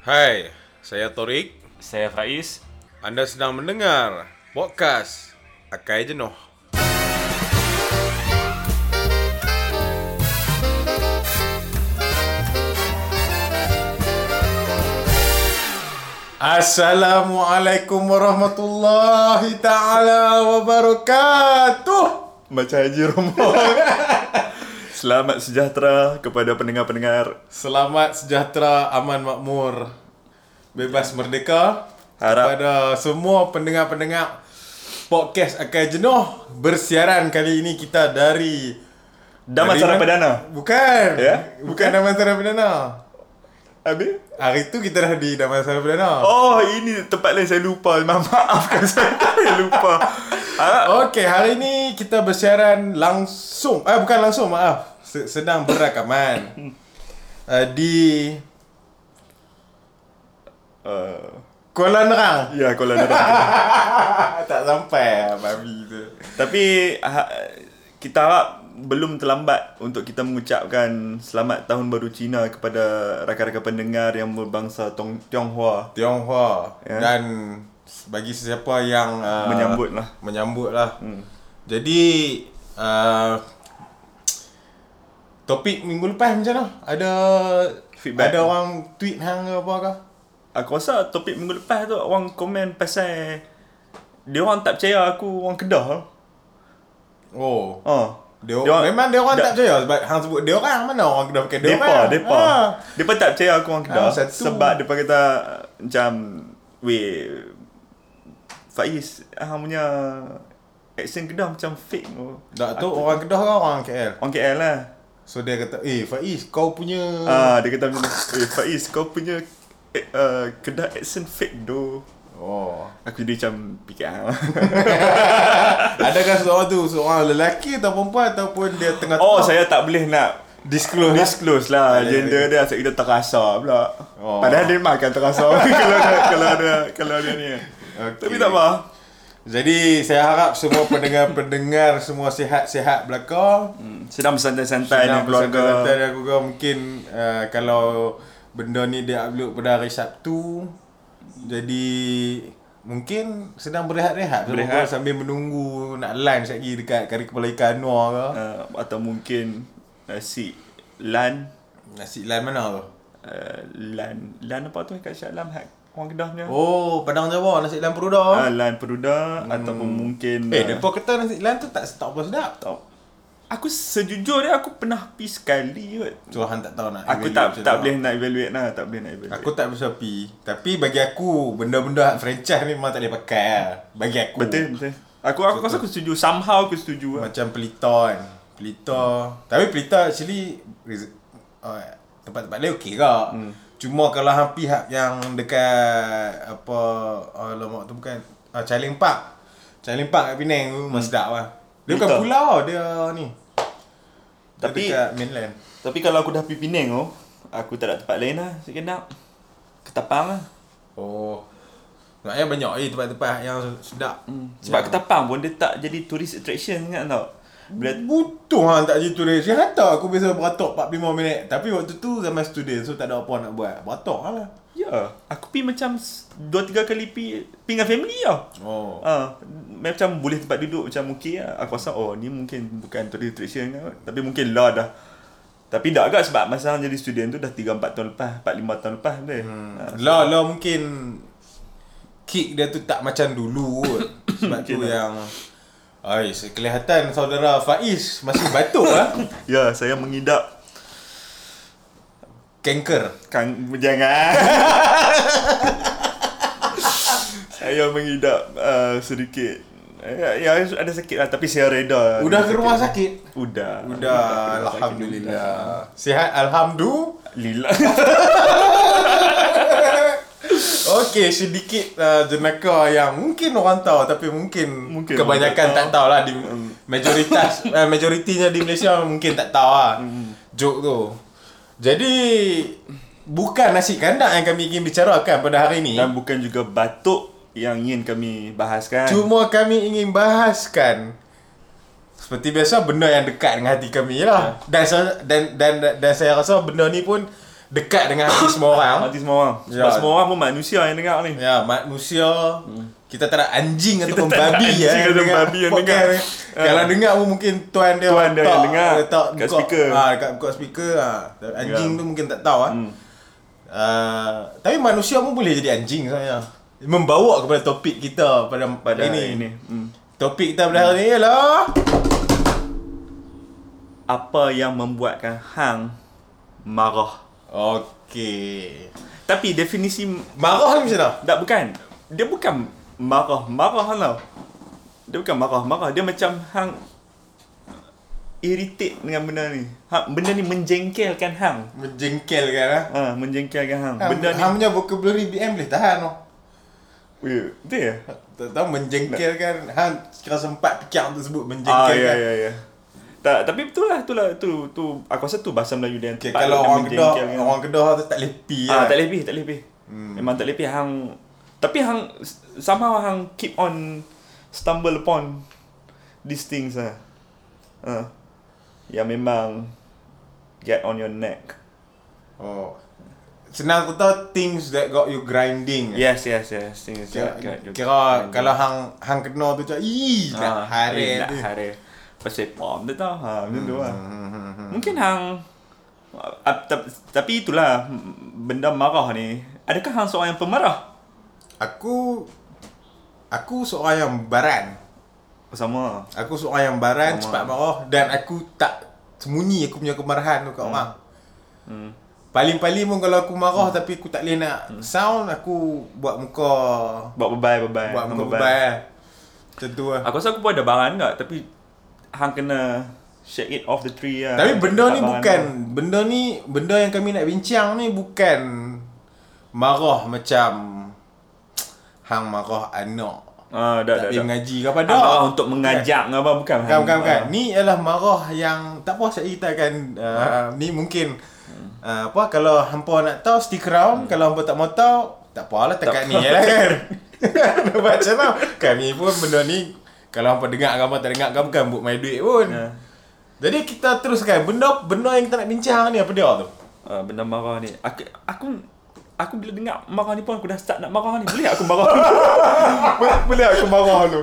Hai, saya Torik. Saya Faiz. Anda sedang mendengar podcast Akai Jenuh. Assalamualaikum warahmatullahi taala wabarakatuh. Macam Haji Romo. Selamat sejahtera kepada pendengar-pendengar. Selamat sejahtera, aman makmur, bebas merdeka. Harap- kepada semua pendengar-pendengar podcast Akai Jenuh bersiaran kali ini kita dari Damansara? Perdana. Bukan. Ya? Bukan Damansara Perdana. Habis? Hari tu kita dah di Damansara Perdana. Oh, ini tempat lain saya lupa. Ma- Maafkan saya. saya lupa. Ah, Okey, hari ini kita bersiaran langsung. Eh bukan langsung, maaf. Se- Sedang berrakaman. uh, di uh, Kuala Nerang. ya, Kuala Nerang. tak sampai babi tu. Tapi ha, kita harap belum terlambat untuk kita mengucapkan selamat tahun baru Cina kepada rakan-rakan pendengar yang berbangsa Tong- Tionghoa. Tionghoa Ya. dan bagi sesiapa yang uh, Menyambut lah. menyambut lah. Hmm. Jadi uh, topik minggu lepas macam mana? Ada Feedback. Ada orang tweet hang ke apa ke? Aku rasa topik minggu lepas tu orang komen pasal dia orang tak percaya aku orang Kedah. Oh. Ha. Dia, memang dia orang tak percaya sebab hang sebut dia orang mana orang kena pakai dia Depa, orang. depa. Ha. Depa tak percaya aku orang Kedah Ah, satu. sebab depa kata macam weh Faiz hang punya accent Kedah macam fake tu. Tak tu orang Kedah ke orang KL? Orang KL lah. So dia kata, "Eh Faiz, kau punya Ah, dia kata "Eh Faiz kau punya eh, uh, Kedah accent fake do." Oh. Aku jadi macam fikir ah. Adakah seorang tu seorang lelaki atau perempuan ataupun dia tengah Oh, saya tak boleh nak disclose disclose lah Ah, ya, gender dia asyik kita terasa pula. Oh. Padahal dia makan terasa kalau ada kalau ada kalau ada ni. Okey. Tapi tak apa. Jadi saya harap semua pendengar-pendengar semua sihat-sihat belaka. Hmm, sedang bersantai-santai dengan keluarga. bersantai dan keluarga mungkin uh, kalau benda ni dia upload pada hari Sabtu. Jadi mungkin sedang berehat-rehat Berehat. berehat. sambil menunggu nak lunch lagi dekat kari kepala ikan Anwar ke. Uh, atau mungkin nasi lan Nasi lan mana tu? uh, lan lan apa tu kat Shah hak orang Kedah punya. Oh, Padang Jawa nasi lan peruda. Ah, lan peruda hmm. ataupun mungkin Eh, ah, depa kata nasi lan tu tak tak apa sedap. tak. Aku sejujurnya aku pernah pi sekali kot. So hang tak tahu nak. Aku tak tak tu. boleh nak evaluate lah, tak boleh nak evaluate. Aku tak bisa pi. Tapi bagi aku benda-benda franchise ni memang tak boleh pakai lah. Bagi aku. betul betul. Aku aku rasa aku setuju somehow aku setuju lah. Macam pelita kan. Pelita. Tapi pelita actually uh, tempat-tempat lain okey ke. Hmm. Cuma kalau hang pihak yang dekat apa uh, lemak tu bukan uh, Challenge Park. Challenge Park kat Penang tu hmm. sedap lah. Dia bukan pulau dia ni. Tapi- dekat mainland. Tapi kalau aku dah pergi Penang tu, aku tak ada tempat lain lah sekenap. Ketapang lah. Oh. Maknanya banyak eh tempat-tempat yang sedap. Hmm. Sebab Ketapang pun dia tak jadi tourist attraction kan tau. Bila Butuh hang tak jadi turis. Dia hantar aku biasa beratok 45 minit. Tapi waktu tu zaman student so tak ada apa nak buat. Beratok lah. Ya, aku pi macam 2 3 kali pi pi dengan family tau. Oh. Ah, macam boleh tempat duduk macam okey lah. Aku rasa oh ni mungkin bukan tourist attraction kan. Tapi mungkin lah dah. Tapi tak agak sebab masa hang jadi student tu dah 3 4 tahun lepas, 4 5 tahun lepas dia. Hmm. Lah lah mungkin kick dia tu tak macam dulu kot. Sebab tu lah. yang Ai, kelihatan saudara Faiz masih batuk ah. Ya, saya mengidap Kanker. Kang jangan. saya mengidap uh, sedikit ya, ya ada sakit lah tapi saya reda. Udah ke rumah sakit? Udah. Udah, alhamdulillah. Sihat alhamdulillah. Okey, sedikit uh, jenaka yang mungkin orang tahu tapi mungkin, Mungkin kebanyakan tak tahu lah di mayoritas uh, majoritinya di Malaysia mungkin tak tahu lah joke tu. Jadi bukan nasi kandang yang kami ingin bicarakan pada hari ini. Dan bukan juga batuk yang ingin kami bahaskan. Cuma kami ingin bahaskan seperti biasa benda yang dekat dengan hati kami lah. Dan sa- dan dan dan, dan saya rasa benda ni pun dekat dengan hati semua orang. Hati semua orang. Sebab Ya. semua orang pun manusia yang dengar ni. Ya, manusia kita tak ada anjing Kita tak ada babi anjing ya. ataupun dengar babi yang dengar. ni. Kalau dengar pun mungkin tuan dia Tuan dia yang dengar letak kat buka- speaker. Ah, dekat buka speaker ah. Anjing Ya. tu mungkin tak tahu ah. Hmm. Ah, tapi manusia pun boleh jadi anjing sebenarnya. Membawa kepada topik kita pada Pada ini. ini. Hmm. Topik kita pada hari ni ialah Apa yang membuatkan hang marah? Okey. Tapi definisi Marah ni macam mana? tak bukan. Dia bukan marah, marah tau. Dia bukan marah, marah. Dia macam hang irritate dengan benda ni. Ha, benda ni menjengkelkan hang. Menjengkelkan ah. Ha, menjengkelkan hang. Hang, Benda ni hang punya vocabulary BM boleh tahan oh. Ya, betul ya? Tak tahu menjengkelkan hang kira sempat fikir untuk sebut Ah, menjengkelkan. ya, ya, ya. Tak, tapi betul lah, tu lah, tu, tu, aku rasa tu bahasa Melayu dia yang Okay, kalau orang Kedah, orang Kedah tu tak lepi Ah, lah. tak lebih, tak lebih. Hmm. Memang tak lebih hang tapi hang somehow hang keep on stumble upon these things lah. Uh, yang memang get on your neck. Oh. Senang kata things that got you grinding. Yes, yes, yes. Things Kira, that got you- kira kalau hang hang kena tu macam ih nak Ah, hari nak hari. Pasal pom tu tau. Ha, macam tu lah. Hmm, hmm, hmm, hmm. Mungkin hang tapi itulah benda marah ni. Adakah hang seorang yang pemarah? Aku aku seorang yang baran. Sama. Aku seorang yang baran Sama. cepat marah dan aku tak sembunyi aku punya kemarahan tu kat orang. Hmm. Paling-paling pun kalau aku marah tapi aku tak boleh nak sound aku buat muka Buat bebay-bebay. buat muka bebal. Macam tu lah. Aku rasa aku pun ada baran tak tapi hang kena shake it off the tree lah. Tapi benda ni bukan benda ni benda yang kami nak bincang ni bukan marah macam hang marah anak Ah, dah, tak dah, dah. mengaji ke apa Hang marah dah. untuk mengajak ke apa bukan? Bukan, bukan, bukan. Ah. Ni ialah marah yang tak apa saya ceritakan. Uh, ni mungkin uh, apa kalau hampa nak tahu stick around, kalau hampa tak mau tahu tak apalah tekan ni lah kan. Macam mana? Kami pun benda ni kalau hampa dengar ke apa tak dengar ke bukan buat main duit pun. Ya. Jadi kita teruskan benda benda yang kita nak bincang ni apa dia tu? Ah, benda marah ni. Aku aku aku bila dengar marah ni pun aku dah start nak marah ni. Boleh tak aku marah? boleh, boleh aku marah tu.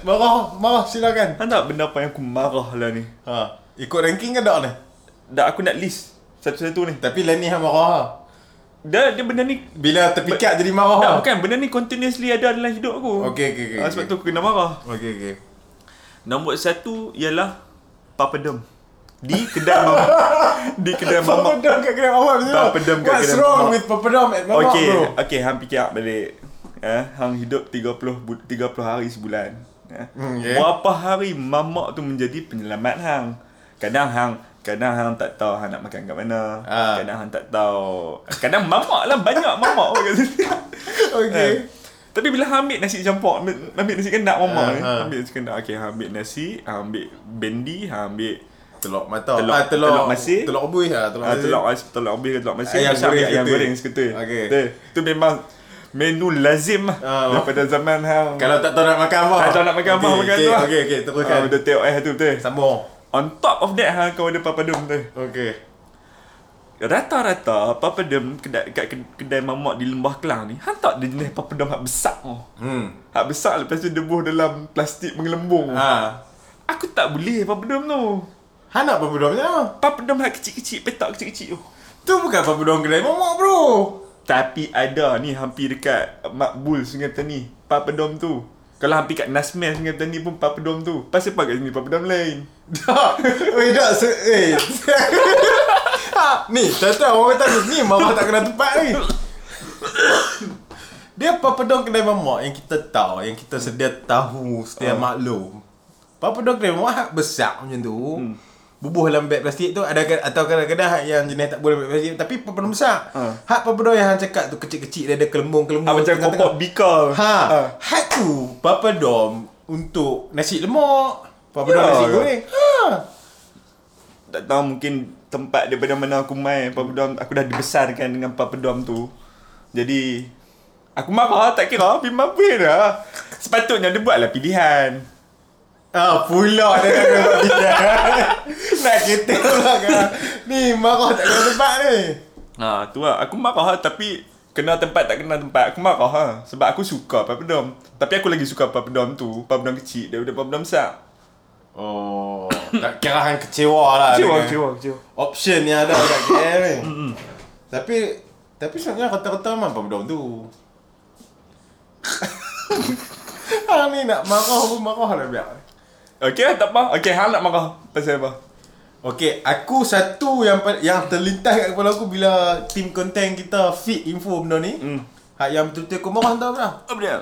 Marah, marah silakan. Hang tak benda apa yang aku marah lah ni? Ha, ikut ranking ke tak ni? Dah aku nak list satu-satu ni. Tapi lah ni hang marah. ha. Dah dia benda ni Bila terpikat jadi marah. tak, ha. bukan benda ni continuously ada dalam hidup aku. Okey, okey, okey, Ah, sebab okey. tu aku kena marah. Okey, okey. Nombor satu ialah papadom. Di kedai mamak. di kedai mamak. Papadam kat kedai mamak macam mana? Papadam kat What's wrong with papadam at mamak Okey, bro? okey hang fikir balik. Eh, hang hidup 30 bu- 30 hari sebulan. Eh. Hmm, okey. Berapa hari mamak tu menjadi penyelamat hang? Kadang hang kadang hang tak tahu hang nak makan kat mana. Ah. Kadang hang tak tahu. Kadang mamak lah banyak mamak kat situ. Okey. Eh, Tapi bila hang ambil nasi campur, ambil, ambil nasi kendak mamak Ah, ni. ah. Ambil nasi kendak. Okey, hang ambil nasi, hang ambil bendi, hang ambil Telur mata. Telur- ah, telur, telur masih. Telur rebus lah. Telur Ah, masih. telur ais, telur habis telur masih Ayam goreng ayam goreng seketul. Okey. Tu, tu memang menu lazim Ah. daripada zaman hang. Kalau tak tahu nak makan apa? Tak tahu nak makan apa, Okey, makan okey, tu. Okey, okey. Ah, Teruskan. betul tengok eh tu betul. Sambung. On top of that hang kau ada papadum tu. Okey. Rata-rata papadum kedai kat kedai mamak di Lembah Kelang ni, hang tak ada jenis papadum hak besar oh. Hmm. Hak besar lepas tu debuh dalam plastik menggelembung. Ha. Aku tak boleh papadum tu. Han nak papadam macam mana? Papadum hak kecil-kecil, petak kecil-kecil tu. Tu bukan papadam kedai mamak bro. Tapi ada ni hampir dekat Makbul Sungai Petani. Papadom tu. Kalau hampir kat Nasmeh Sungai Petani pun papadom tu. Pasal apa kat sini papadom lain? Tak. Weh, tak. Se- eh. ni, tak tahu orang kata ni marah tak kena tempat ni. Dia papadong kedai mamak yang kita tahu, yang kita sedia tahu, sedia Ah. maklum. Kedai mamak hak besar macam tu. Bubuh dalam beg plastik tu ada atau kadang-kadang hak yang jenis tak boleh beg plastik tapi papadong besar. Ah. Hak papadong yang hang cakap tu kecil-kecil dia ada kelembung-kelembung Ah, macam kopok bika. Ha, Ah. hak tu papadom untuk nasi lemak, papadom Ya nasi ke? goreng. Ha. Tak tahu mungkin tempat daripada mana aku main papadom. Aku dah dibesarkan dengan papadom tu. Jadi aku marah tak kira bimba apa dah. Sepatutnya dia buatlah pilihan. Ah, pula dia nak kena buat bidang. Nak kita pula kan. Ni marah tak kena tempat ni. Ha, tu lah. Aku marah lah tapi kena tempat tak kena tempat. Aku marah lah. Sebab aku suka papadom. Tapi aku lagi suka papadom tu. Papadom kecil daripada papadom besar. Oh, tak kira hang kecewa lah Kecewa, kecewa, kecewa. Option yang ada kat KL ni. Tapi tapi sebenarnya kata-kata memang pembedom tu. Hang ni nak marah pun marah lah biar. Okay lah, tak apa. Okay, hang nak marah. Pasal apa? Okay, aku satu yang yang terlintas kat kepala aku bila tim konten kita feed info benda ni. Hmm. Hak yang betul-betul aku marah tahu tak? Apa dia?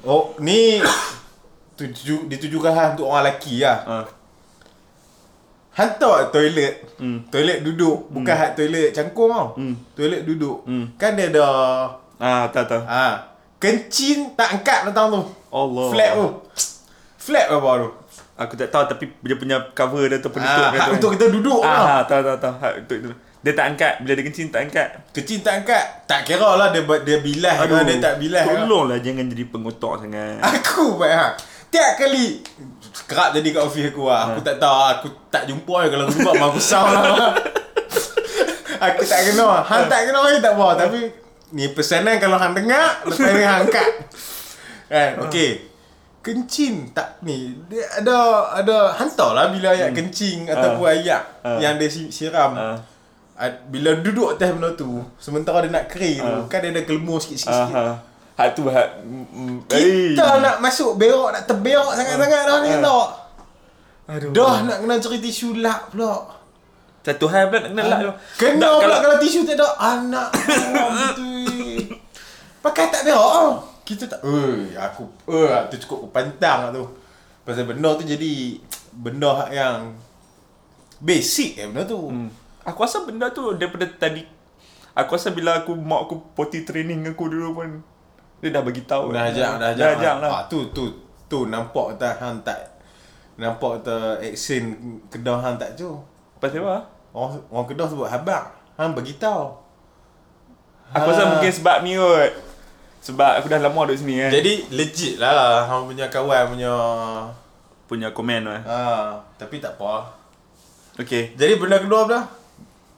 Oh, ni tuju, ditujukan hang untuk orang lelaki lah. Ha. Hantar toilet. Hmm. Toilet duduk, bukan hak toilet cangkung tau. Hmm. Toilet duduk. Hmm. Kan dia ada Ah, tahu tahu. ah kencing tak angkat datang tu. Allah. Flap tu. Flap apa tu? Aku tak tahu tapi dia punya cover dia tu penutup Ah, dia hak tu. untuk kita duduk. Ah, tahu tahu tahu. Hak untuk itu. Dia tak angkat. Bila dia kencing tak angkat. Kecil tak angkat. Tak kira lah dia dia bilas ke dia tak bilas. ke. Tolonglah jangan jadi pengotak sangat. Aku baik ha. Tiap kali kerap jadi kat office aku lah. Aku tak tahu aku tak jumpa dia kalau aku jumpa memang besar lah. aku tak kenal. Han tak kenal lagi tak apa tapi ni pesanan kalau hang dengar lepas ni hang angkat. Kan? Okey. Kencing tak ni dia ada ada hantar lah bila ayat kencing ataupun ayat Ah. yang dia si- siram. Ah. Ah, Bila duduk atas benda tu Sementara dia nak kering tu Ah. Kan dia ada kelumur sikit-sikit Aha. Hak tu hak mm, mm, kita nak masuk berak nak terberak sangat-sangat dah ni Ah. tak. Aduh. Dah nak kena cari tisu lap pula. Satu hal pula nak kena tu. Kena pula kalau- kalau tisu tak ada anak. Pakai tak berak tau. Kita tak Oi, aku eh tu cukup aku pantang lah tu. Pasal benda tu jadi benda yang basic eh benda tu. Hmm. Aku rasa benda tu daripada tadi Aku rasa bila aku mak aku potty training aku dulu pun dia dah bagi tahu. Dah ajak, dah ajak. Dah ajak lah. Ah, tu tu tu nampak tak hang tak nampak tak accent kedah hang tak tu. Pasal apa? Orang, orang Kedah sebut habang. Hang bagi tahu. Aku rasa mungkin sebab ni kot. Sebab aku dah lama duduk sini kan. Jadi legit lah hang punya kawan punya punya komen lah. ha, tapi tak apa. Okay. Jadi benda kedua apa dah?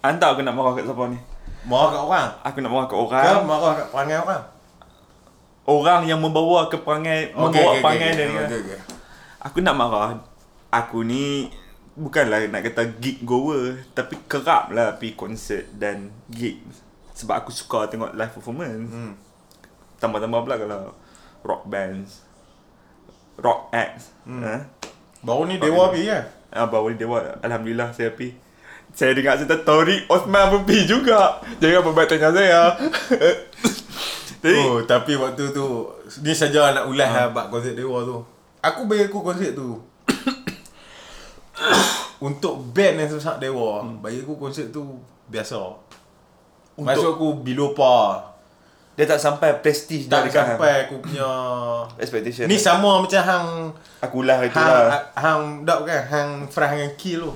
Hantar aku nak marah kat siapa ni? Marah kat orang. Aku nak marah kat Kau orang. marah kat perangai orang. Orang yang membawa ke perangai membawa perangai dia ni. okay, okay. Aku nak marah. Aku ni bukanlah nak kata gig goer tapi kerap lah pergi konsert dan gig sebab aku suka tengok live performance. Hmm. Tambah-tambah pula kalau rock bands, rock acts. Hmm. Ha? Baru ni Dewa pergi kan? Ah, baru ni dewa Alhamdulillah saya pergi Saya dengar cerita Tori Osman pun pergi juga Jangan berbuat tanya saya Jadi Oh, tapi waktu tu ni saja nak ulas lah bab konsert Dewa tu. Aku bagi aku konsert tu. Untuk band yang sebesar Dewa, bagi aku konsert tu biasa. Untuk- Masuk aku below par. Dia tak sampai prestige Tak dekat sampai aku punya Expectation Ni sama macam hang Aku lah itu hang lah hang dak kan hang Frah dengan Kill tu.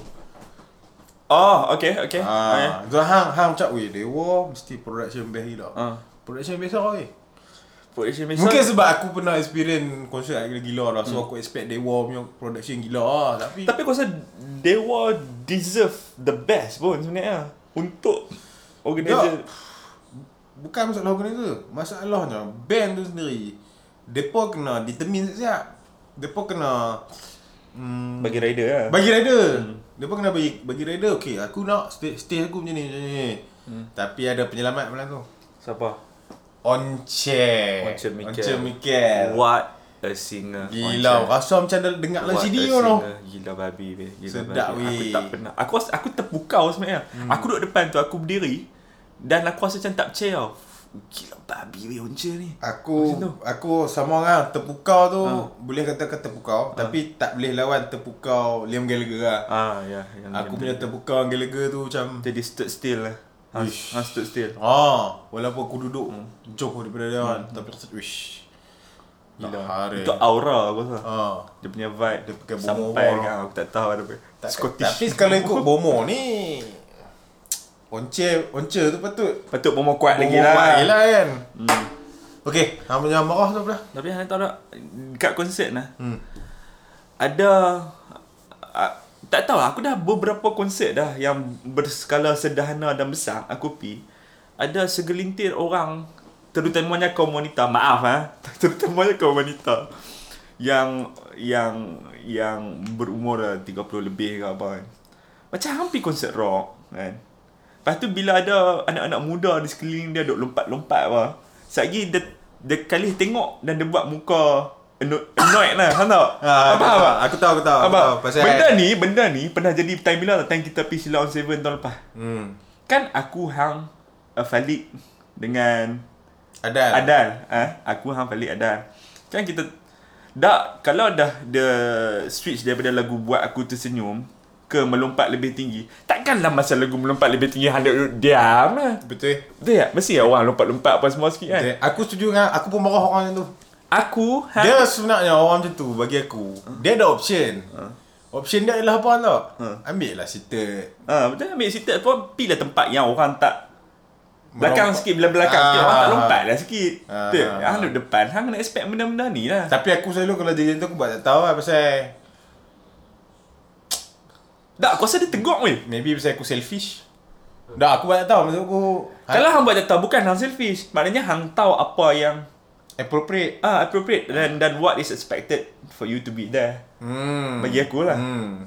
Oh okay okay okay. Ah, tu hang hang cak weh Dewa mesti production best gila. Ah. Production best lah weh. Production Mason Mungkin sebab aku pernah experience konsert yang gila dah so aku expect Dewa punya production gila lah tapi Tapi aku rasa Dewa deserve the best pun sebenarnya Untuk Organizer bukan masalah organizer, masalahnya band tu sendiri depa kena determine siap. Depa kena hmm, Bagi rider lah Bagi rider. Hmm. Depa kena bagi bagi rider. Okey, aku nak stay, stay aku macam ni macam ni. Hmm. Tapi ada penyelamat malam tu. Siapa? Once. Once Mikel. Once Mikel. What a singer Gila, Once. rasa macam dah dengar dalam What CD tau. singer. Gila babi weh. Gila Sedap, babi. Aku tak pernah. Aku aku terpukau sebenarnya. Hmm. Aku duduk depan tu aku berdiri dan aku rasa macam tak percaya tau. Gila babi weh once ni. Aku aku sama orang terpukau tu boleh katakan terpukau tapi tak boleh lawan terpukau Liam Gallagher lah. Ah ya yang Aku yang- punya terpukau Gallagher tu macam jadi stood still lah. Ha, ha stood still. ah walaupun aku duduk jauh daripada dia kan tapi rasa wish. Gila. Itu aura aku rasa. Ah. Dia punya vibe Dia pakai sampai bomo kan aku tak tahu ada apa. Tak, Scottish. Tapi kalau ikut Bomo ni Once Once tu patut. Patut bomo kuat lagi Bomo lah. kuat lah kan. Hmm. Okay Hang punya marah tu dah? Tapi hang tahu tak dekat konsert lah. Hmm. Ada uh, tak tahu lah, aku dah beberapa konsert dah yang berskala sederhana dan besar aku pi. Ada segelintir orang terutamanya kaum wanita maaf ha. Terutamanya kaum wanita yang yang yang berumur dah 30 lebih ke apa kan. Macam hampir konsert rock kan lepas tu bila ada anak-anak muda di sekeliling dia duk lompat-lompat apa sekali dia dia kali tengok dan dia buat muka anno- annoyed lah faham tak Ah, Faham tak? Aku tahu, aku tahu. Aku Abang, tahu. Pasal benda ni, benda ni pernah jadi time bila time kita pergi Sila on 7 tahun lepas. Hmm. Kan aku hang uh, Falik dengan Ada. Adal. Ah, aku hang Falik Adal. Kan kita dah kalau dah the switch daripada lagu buat aku tersenyum ke melompat lebih tinggi. Takkanlah masa lagu melompat lebih tinggi duduk diam lah. Betul. Betul tak? Mesti lah orang lompat-lompat apa semua sikit kan. Betul. Aku setuju dengan aku pun marah orang macam tu. Aku hang Dia sebenarnya orang macam tu bagi aku. Dia ada option. Option dia adalah apa tau? Ambil lah seated. Ah, betul ambil situ pun pilih tempat yang orang tak belakang sikit belah belakang Ah, sikit orang tak ah, lompat lah sikit. ah, Betul. ah, Hang duduk depan hang kena expect benda-benda ni lah. Tapi aku selalu kalau jadi macam tu aku buat tak tahu lah pasal Tak, aku rasa dia tegak weh. maybe pasal aku selfish. Dah aku buat tak tahu maksud aku. Ha, Kalau hang buat tak tahu bukan hang selfish. Maknanya hang tahu apa yang appropriate. ah appropriate dan dan what is expected for you to be there. Hmm. Bagi aku lah. Hmm.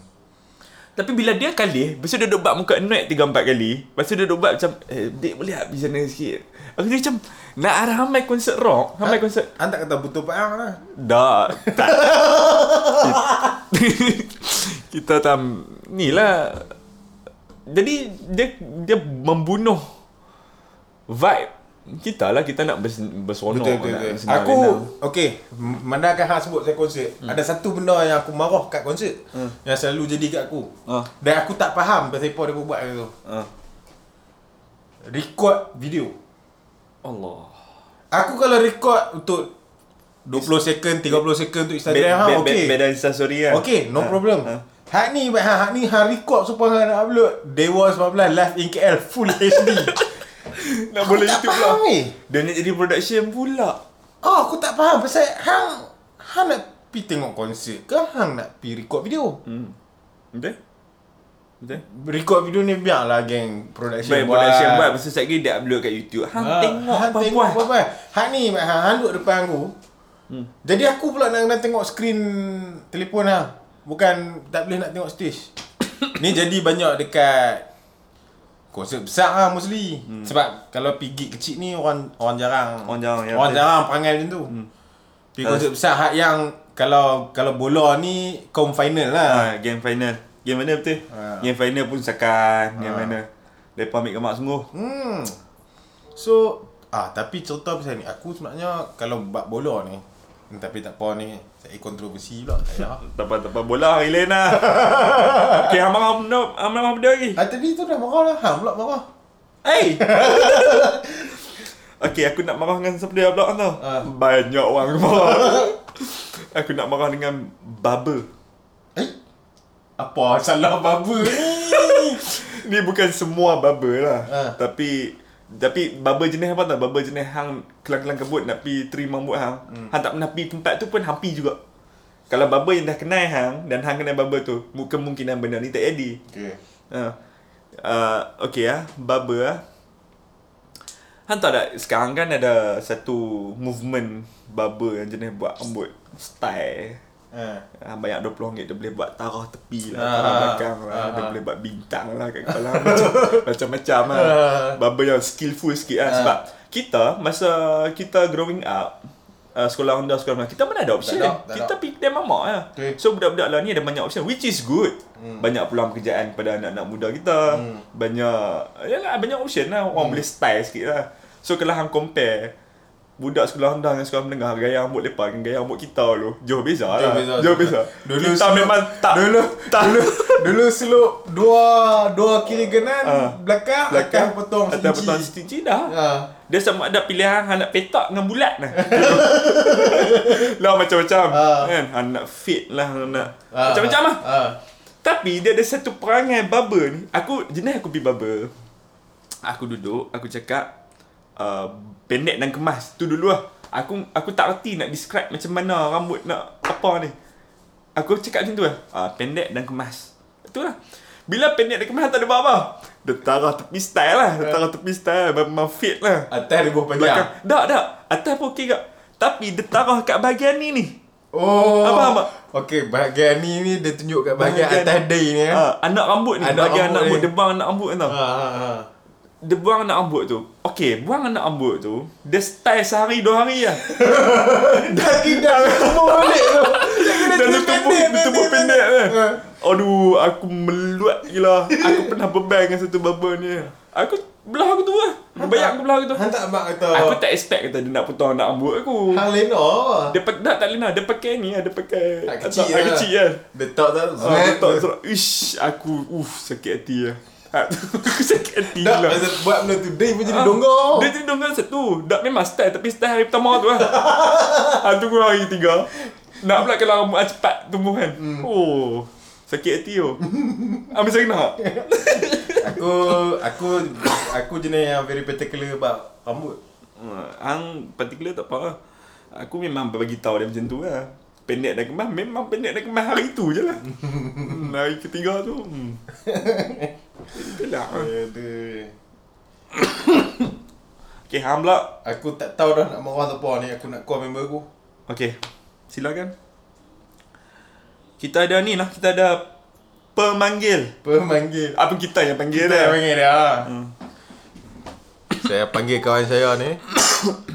Tapi bila dia kali, lepas tu dia duduk buat muka annoyed 3 4 kali. Lepas tu dia duduk buat macam eh dek boleh tak pergi sana sikit. Aku dia macam nak arah hamai konsert rock, hamai konsert Hang tak kata butuh paang lah. Dah tak. kita tam ni lah. Jadi dia dia membunuh vibe kita lah kita nak bers, berseronok Betul betul nak betul. senang Aku renang. okey, mandangkan hang sebut saya konsert. Hmm. Ada satu benda yang aku marah kat konsert. Hmm. Yang selalu jadi kat aku. Ah. Dan aku tak faham pasal apa dia buat tu. Ah. Record video. Allah. Aku kalau record untuk 20 second, 30 second untuk Instagram ha okey. Beda instastory lah. Okey, no Ah, problem. ah. Hak ni hak, hak ni hang record supaya hang nak upload Dewa 19 live in KL full HD. Nak boleh faham lah. eh. Dia nak jadi production pula. Oh, aku tak faham pasal hang hang nak pi tengok konsert ke hang nak pi record video? Hmm. Betul? Betul? Record video ni biarlah geng production Baik production buat tu sekejap dia upload kat YouTube Hang Ha, tengok hang apa tengok buat apa Hang ni hang, hang duduk depan aku. Hmm. Jadi aku pula nak kena tengok skrin telefon hang. Bukan tak boleh nak tengok stage. ni jadi banyak dekat konsert besar lah mostly. Hmm. Sebab kalau pergi gig kecil ni orang orang jarang Orang jarang, ya, orang betul. jarang perangai macam tu. Hmm. Pergi konsert besar hak yang kalau kalau bola ni kaum final lah. ha, Game final Game mana betul? Ha. Game final pun sakan Game mana Mereka ambil gambar sungguh Hmm. So, ah tapi cerita pasal ni, aku sebenarnya kalau bab bola ni, tapi tak apa ni, saya kontroversi pula. Tak apa, tak apa Bola hari lain lah Okay, hang marah benda Hang marah benda lagi ah, tadi tu dah marah lah. Ha, pula marah. Hey Okay, aku nak marah dengan siapa dia pula tau Ha. Banyak orang marah Aku nak marah dengan Bubble Eh? Apa salah baba ni? Ni bukan semua bubble lah Ha. Tapi Tapi bubble jenis apa tau? Bubble jenis hang Kelang-kelang kebut Nak pi teri mambut hang. Hmm. Hang tak pernah pi tempat tu pun Hang pi juga. Kalau bubble yang dah kenal hang Dan hang kenal bubble tu mu- Kemungkinan benda ni tak jadi. Okay. uh, uh, Okay lah Bubble lah Hang tahu tak Sekarang kan ada Satu movement Bubble yang jenis buat rambut Style Ha. Ah, banyak RM20 dia boleh buat tarah tepi lah, Ah, tarah belakang lah, ah, dia ah. boleh buat bintang lah kat kepala macam, macam-macam lah. Ah. Baba yang skillful sikit lah. Sebab kita, masa kita growing up, uh, sekolah rendah, sekolah menengah, kita mana ada option. Tak ada, tak kita pergi kedai mamak lah. Okay. So budak-budak lah ni ada banyak option, which is good. Hmm. Banyak peluang pekerjaan pada anak-anak muda kita. Hmm. Banyak, yalah, banyak option lah. Orang boleh style sikit lah. So kalau hang compare, budak sekolah rendah dengan sekolah menengah gaya rambut lepas dengan gaya rambut kita dulu jauh beza Jauh lah beza, jauh jauh beza Dulu kita slope- memang tak dulu tak dulu dulu slope dua dua kiri kanan Ah. belakang belakang akan potong atas seinci. potong stinci dah Ha. dia sama ada pilihan hang nak petak dengan bulat lah lah macam-macam Ah. kan nak fit lah hang nak Ah. macam-macam lah Ha. tapi dia ada satu perangai baba ni aku jenis aku pergi baba aku duduk aku cakap uh, pendek dan kemas tu dulu lah aku aku tak reti nak describe macam mana rambut nak apa ni aku cakap macam tu lah uh, pendek dan kemas tu lah Bila pendek dia kemas tak ada apa-apa. Dia taruh tepi style lah. Dia taruh tepi style. Memang fit lah. Atas dia buah panjang. Tak, tak. Atas pun okey kak. Tapi dia taruh kat bahagian ni ni. Oh. Apa, apa? Okey, bahagian ni ni dia tunjuk kat bahagian, Bahagian- atas day ni ya. Ha, anak rambut ni. Anak bahagian rambut anak rambut. ni. Dia buang anak rambut kan tau. Ha ha ha. Dia buang anak rambut tu. Okey, buang anak rambut tu. Dia style sehari dua hari lah. Dah tumbuh balik tu. Dan dia dia tubuh pendek kan. Aduh, aku meluat gila. Aku pernah beban dengan satu baba ni. Aku belah aku tu lah. Dia bayar aku belah aku tu. Han tak mak kata. Aku tak expect kata dia nak potong anak rambut aku. Hang lena. Dia pakai tak tak Lina, dia pakai ni lah, dia pakai Tak kecil tak, lah. kecil kan. Dia tak tak. Ah, dia tak. Ish, aku uff sakit hati lah. Aku sakit hati Tak lah. masa buat benda tu day pun jadi Ah, dongor. Dia jadi dongor satu. Tak memang style tapi style hari pertama tu lah. ah, tunggu hari tiga. Nak pula kalau rambut ah, cepat tumbuh kan. Hmm. Oh. Sakit hati tu. Ambil saya nak. Aku aku aku jenis yang very particular about rambut. Hang particular tak apa lah. Aku memang bagi tahu dia macam tu lah. Pendek dah kemas, memang pendek dah kemas hari tu je lah. Hmm, hari ketiga tu. Hmm. Itulah. Aduh. Okay, hang pula. Aku tak tahu dah nak marah apa ni. Aku nak call member aku. Okay, silakan. Kita ada ni lah, kita ada pemanggil. Pemanggil. Apa kita yang panggil Kita dia? yang panggil dia. Hmm. Saya panggil kawan saya ni.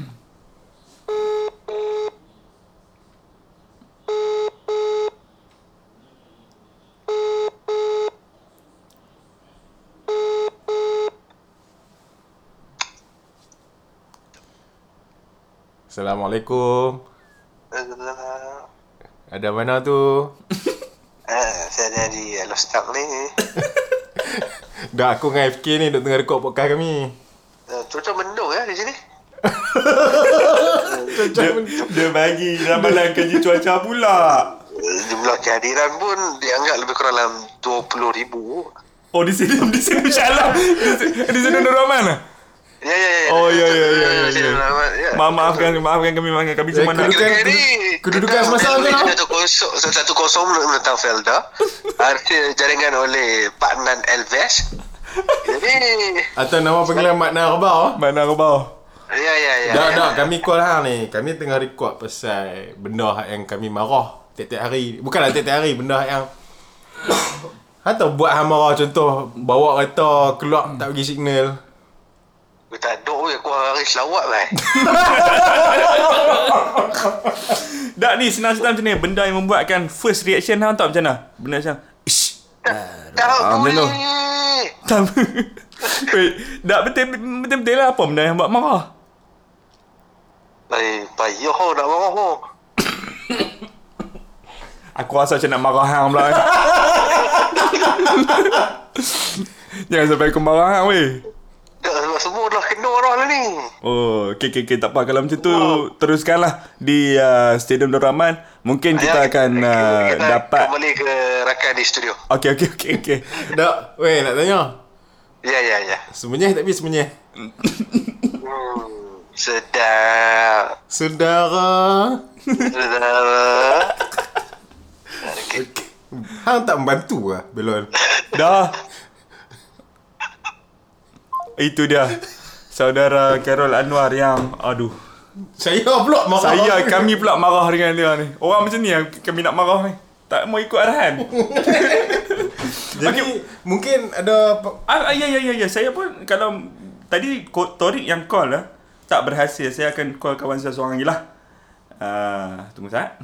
Assalamualaikum. Ada mana tu? Ah, saya ada di Lostak ni. Dah aku dengan FK ni duk tengah rekod podcast kami. Uh, cuaca mendung ya di sini. Dia, dia bagi ramalan kerja cuaca pula. Uh, jumlah kehadiran pun dianggap lebih kurang dalam 20 ribu. Oh, di sini, di sini insyaAllah. Di sini, di sini Nur Rahman. Ya, ya, ya. Oh, ya, ya, ya, ya, Sini, ya. Rahmat, ya. Maaf, maafkan, maafkan kami, maafkan kami cuma nak... kedudukan- Kedudukan semasa mana? Satu kosong Satu kosong menentang Felda Arti jaringan oleh Pak Nan Elves Jadi Atau nama panggilan makna khabar. Mana kau bawa? Ya ya ya Dah, ya. dah, kami call hang ni. Kami tengah record pasal benda hak yang kami marah tiap-tiap hari. Bukanlah tiap-tiap hari, benda hak yang Hang tahu buat hang marah contoh bawa kereta keluar tak bagi signal. Tak ada weh Aku hari selawat bai Tak ni, senang-senang macam ni. Benda yang membuatkan first reaction hang tahu macam mana? Benda macam... Ish. Tak Ah, boleh tu. Tak. Wait, tak betul, betul-betul lah apa benda yang buat marah? Eh payah ho nak marah ho Aku rasa macam nak marah hang pula. Jangan sampai aku marah hang weh. Tak sebab semua dah kena orang lah ni Oh, okay, okay, okay. Tak apa. Kalau macam tu, teruskanlah di uh, Stadium Nur Rahman. Mungkin kita Ayah, akan uh, kita dapat... Kembali ke rakan di studio Okay, okay, okay, okay. Dak, weh nak tanya. Ya ya ya Semenyih tak bisa semenyih. hmm, Sedap Saudara. Sedap Okay. Hang tak membantu lah belon. Dah. Itu dia. Saudara Carol Anwar yang aduh. Saya pula marah. Saya kami pula marah dengan dia ni. Orang macam ni yang kami nak marah ni. Tak mau ikut arahan. Jadi mungkin ada ah, ah, ya ya ya ya saya pun kalau tadi Torik yang call lah tak berhasil saya akan call kawan saya seorang lagi lah. Ah, tunggu saat.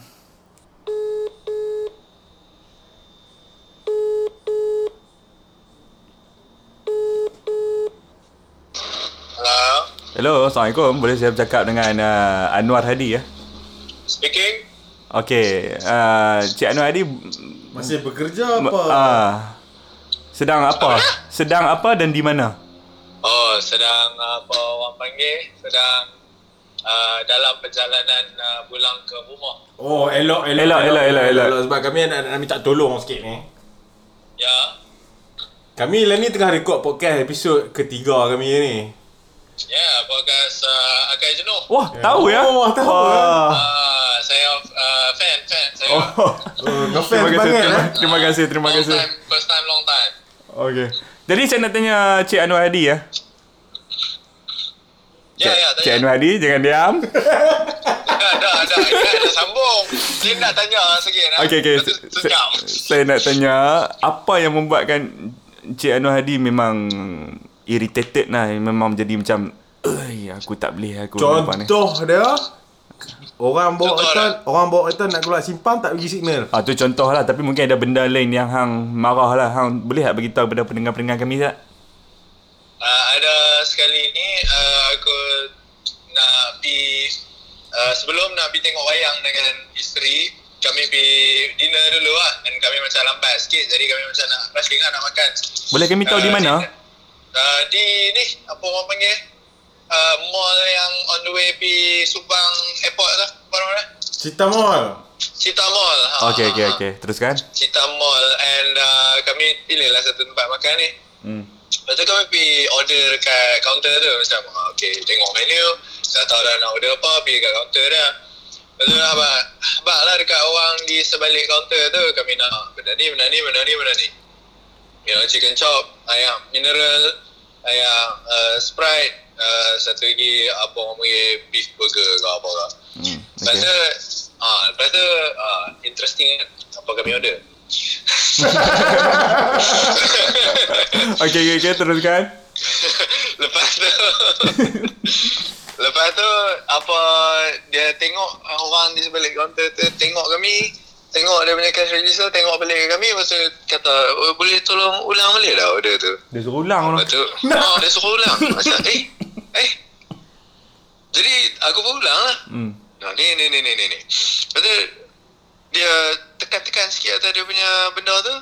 Hello Hello, Assalamualaikum. Boleh saya bercakap dengan uh, Anwar Hadi ya? Speaking Okey, uh, Cik Anwar Hadi masih bekerja apa? Ah. sedang apa? Sedang apa dan di mana? Oh, sedang apa orang panggil? Sedang uh, dalam perjalanan uh, pulang ke rumah. Oh, elok elok Elok, elok, elok, elok. sebab kami nak, nak minta tolong sikit ni. Ya. Kami lah ni tengah rekod podcast episod ketiga kami ni. Ya, yeah, podcast uh, Akai Jenuh. Wah, tahu ya? Oh, tahu, Wah. Uh, saya uh, fan, fan. Saya Oh. Oh, ngefans Terima kasih, terima, eh. terima kasih, terima long kasih. time, first time, long time. Okay. Jadi saya nak tanya Cik Anwar Hadi ya. Ya, ya, Cik. Anwar Hadi jangan diam. Dah, dah, dah. Ingat dah sambung. Dia nak tanya sikit. Okey okey. Lepas tu Se- Sejam. Saya nak tanya apa yang membuatkan Cik Anwar Hadi memang irritated lah memang menjadi macam Oi, aku tak boleh aku nampak ni." Contoh dia Orang bawa Contoh kereta Orang bawa kereta nak keluar simpang Tak bagi signal Ah tu contoh lah tapi mungkin ada benda lain yang hang marah lah. Hang boleh tak beritahu kepada pendengar-pendengar kami tak? Uh, ada sekali ni uh, aku nak pi uh, sebelum nak pi tengok wayang dengan isteri kami pi dinner dulu lah dan kami macam lambat sikit jadi kami macam nak rushing lah nak makan Boleh kami tahu di mana? Uh, di ni apa orang panggil uh, mall yang on the way pi Subang airport tu apa nama dia? Cita Mall Cita Mall ha, Okey okey ha, ha. okey. Teruskan. Cita Mall and uh, kami pilihlah satu tempat makan ni Hmm. Lepas tu kami pergi order dekat kaunter tu Macam ah, okay tengok menu Dah tahu dah nak order apa Pergi kat kaunter dah Lepas tu abang Abang lah dekat orang di sebalik kaunter tu Kami nak benda ni benda ni benda ni benda ni You know chicken chop Ayam mineral Ayam uh, Sprite uh, Satu lagi apa orang panggil Beef burger ke apa ke Hmm. Lepas Okey. tu ah, Lepas tu ah, Interesting kan Apa kami order Okey okey okey teruskan. Lepas tu Lepas tu Apa Dia tengok uh, Orang di sebalik kaunter tu Tengok kami Tengok dia punya cash register Tengok balik ke kami Lepas tu kata oh, Boleh tolong ulang balik dah order tu Dia suruh ulang Lepas tu. tu oh, Dia suruh ulang Macam eh Eh Jadi aku pun ulang lah Hmm. Nah, ni ni ni ni ni ni. Lepas tu dia tekan-tekan sikit atas dia punya benda tu.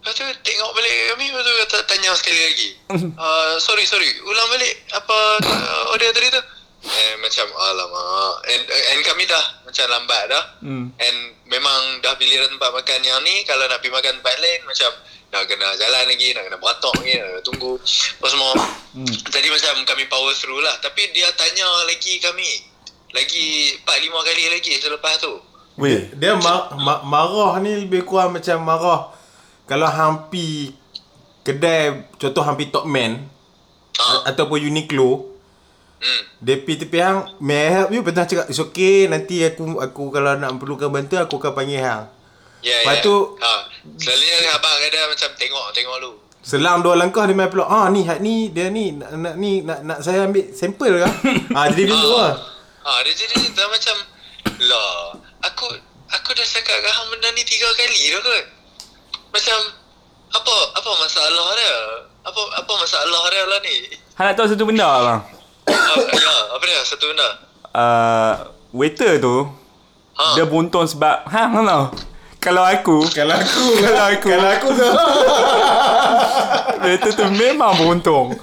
Lepas tu tengok balik ke kami Lepas tu kata tanya sekali lagi uh, Sorry sorry Ulang balik Apa uh, order tadi tu Eh macam Alamak and, and kami dah Macam lambat dah Hmm. And memang dah pilihan tempat makan yang ni Kalau nak pergi makan tempat lain Macam Nak kena jalan lagi Nak kena beratok lagi Nak kena tunggu Apa semua Hmm. Tadi macam kami power through lah Tapi dia tanya lagi kami Lagi 4-5 kali lagi selepas tu Weh. Dia ma- ma- marah ni Lebih kurang macam marah Kalau hampir Kedai Contoh hampir Top Man ha. Ataupun Uniqlo hmm. Dia pergi tepi hang May I help you? Pernah cakap It's okay Nanti aku aku Kalau nak perlukan bantu Aku akan panggil hang. Ya, Lepas ya. tu- ha. Selalunya abang kadang macam tengok Tengok dulu. Selang dua langkah Dia main peluk Ah ni hat ni Dia ni Nak, nak ni nak, nak saya ambil sampel kah? Ah, Jadi dia tu lah. Ha, Dia jadi dah macam Lah Aku Aku dah cakap kat hang benda ni tiga kali dah kot. Macam Apa Apa masalah dia? Apa apa masalah dia lah ni? Hang nak tahu satu benda bang. Ha, Ya apa dia satu benda Uh, waiter tu Ha. dia buntung sebab hang tahu. Kalau aku Kalau aku Kalau aku Kalau aku tu Waiter tu memang beruntung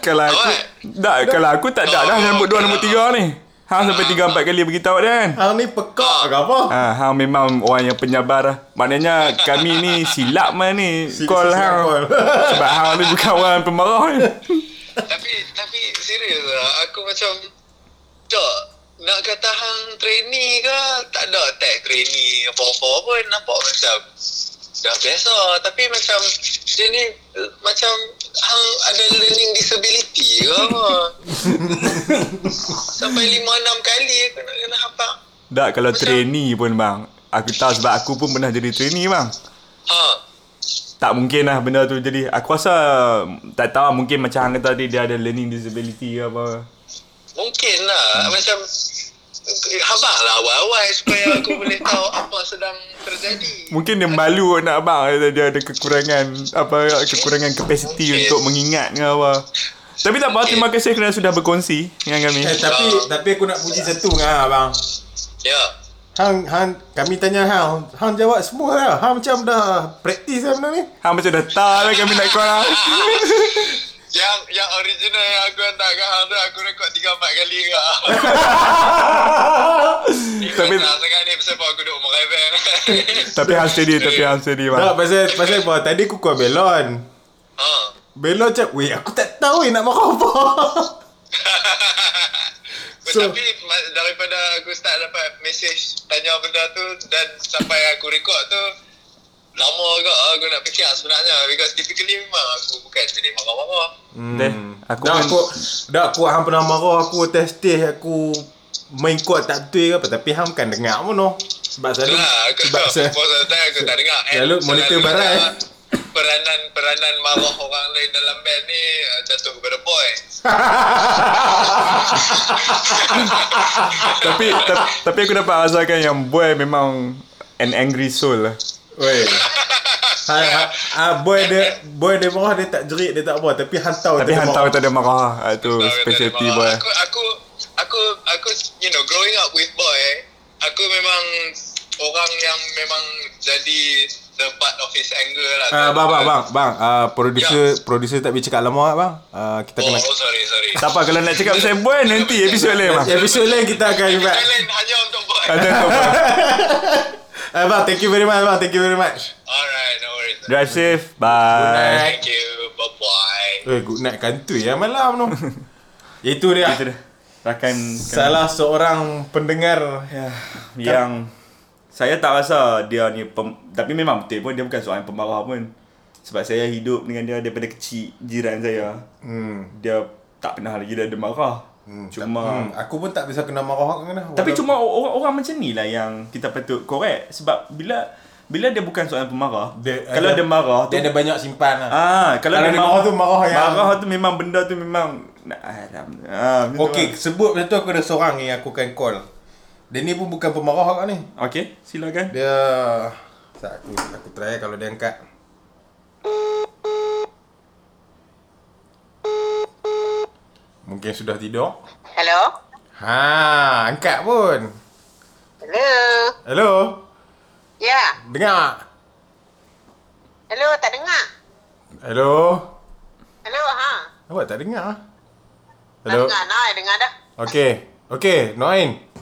Kalau aku? Tak Kalau aku tak ada dah Nombor dua okey nombor lah. tiga ni Hang sampai tiga empat kali beritahu dia kan Hang ni pekak ke apa Ha, hang memang orang yang penyabar lah. Maknanya kami ni silap mah ni Si- call si- hang. call. Sebab hang ni bukan orang pemarah ni. Tapi Tapi serius lah Aku macam Tak Nak kata hang trainee ke? Tak ada tag trainee Apa-apa pun. Nampak macam Dah biasa. Tapi macam Dia ni Macam Hang ada learning disability ke apa? Sampai 5-6 kali Aku nak kena hampak. Tak kalau Macam- trainee pun bang. Aku tahu sebab aku pun pernah jadi trainee bang. Ha Tak mungkin lah benda tu jadi. Aku rasa tak tahu mungkin macam hang kata tadi dia ada learning disability ke apa. Mungkin lah Macam Habang lah awal-awal Supaya aku boleh tahu Apa sedang terjadi Mungkin dia malu nak abang dia ada kekurangan apa kekurangan kapasiti Mungkin. untuk mengingat ke apa. Tapi tak apa, Mungkin. terima kasih kerana sudah berkongsi dengan kami. Eh tapi Tapi aku nak puji satu dengan abang Ya Hang, hang, kami tanya hang, hang jawab semua lah. Hang macam dah praktis lah benda ni. Hang macam dah tahu lah kami nak call lah. Yang yang original yang aku hantar kat hang tu Aku rekod 3-4 kali ke Tapi- Sangat ni pasal aku duduk merevel tapi hang steady, tapi hang steady bang. Tak, pasal, pasal apa? Tadi aku call Belon. ha. Belon macam, weh aku tak tahu eh nak marah apa. So, Tapi daripada aku start dapat message Tanya benda tu Dan sampai aku rekod tu lama agak lah aku nak fikir sebenarnya because typically memang aku bukan jenis marah-marah. Hmm. Deh, aku dah aku dah aku hang pernah marah aku testis aku main kuat tak betul ke apa tapi hang kan dengar pun noh. Sebab selalu Itulah aku sebab se- most of the time aku tak dengar. Selalu monitor selalunya Peranan peranan marah orang lain dalam band ni uh, jatuh kepada boy. tapi ta- tapi aku dapat rasakan yang boy memang an angry soul lah. Weh. Ha, ha, ha, boy dia boy dia marah dia tak jerit dia tak apa tapi hang tahu Tapi dia hang marah. tahu tak ada marah. Ah, Itu kata specialty dia boy. Aku aku aku aku you know growing up with boy, aku memang orang yang memang jadi the part of his anger lah. Ah, bang, bang, bang, bang. Ah, producer, producer tak boleh cakap lama, bang. Ah, kita Oh, kena. oh sorry sorry. Tak apa kalau nak cakap pasal boy nanti episod lain bang. Episode lain kita akan invite. Thailand hanya untuk boy. Ada tu bang. Ah, bang, thank you very much, bang. Thank you very much. Alright, no worries. Drive safe. Bye. Thank you. Bye bye. Eh, good night kantui ya malam tu. Itu dia. Itu dah. Rakan Salah seorang pendengar ya, yang saya tak rasa dia ni pem, tapi memang betul pun dia bukan seorang yang pemarah pun. Sebab saya hidup dengan dia daripada kecil jiran saya. Hmm. Dia tak pernah lagi dia ada marah. Hmm, Cuma hmm, aku pun tak bisa kena marah kena. Tapi cuma orang, orang macam ni lah yang kita patut korek sebab bila bila dia bukan seorang pemarah, dia, kalau dia marah tu dia ada banyak simpan lah. ah kalau, Kalau dia dia marah tu marah yang- marah tu memang benda tu memang haram. Ah, tu Okey, sebut macam tu aku ada seorang yang aku akan call. Dia ni pun bukan pemarah kat ni. Okey, silakan. Dia tak aku aku try kalau dia angkat. Mungkin sudah tidur. Hello? Ha, angkat pun. Hello? Hello. Ya? Dengar. Hello, tak dengar? Hello. Hello, ha? Awak tak dengar? Tak Hello. dengar, nah, dengar dah. Okey. Okey, Noain.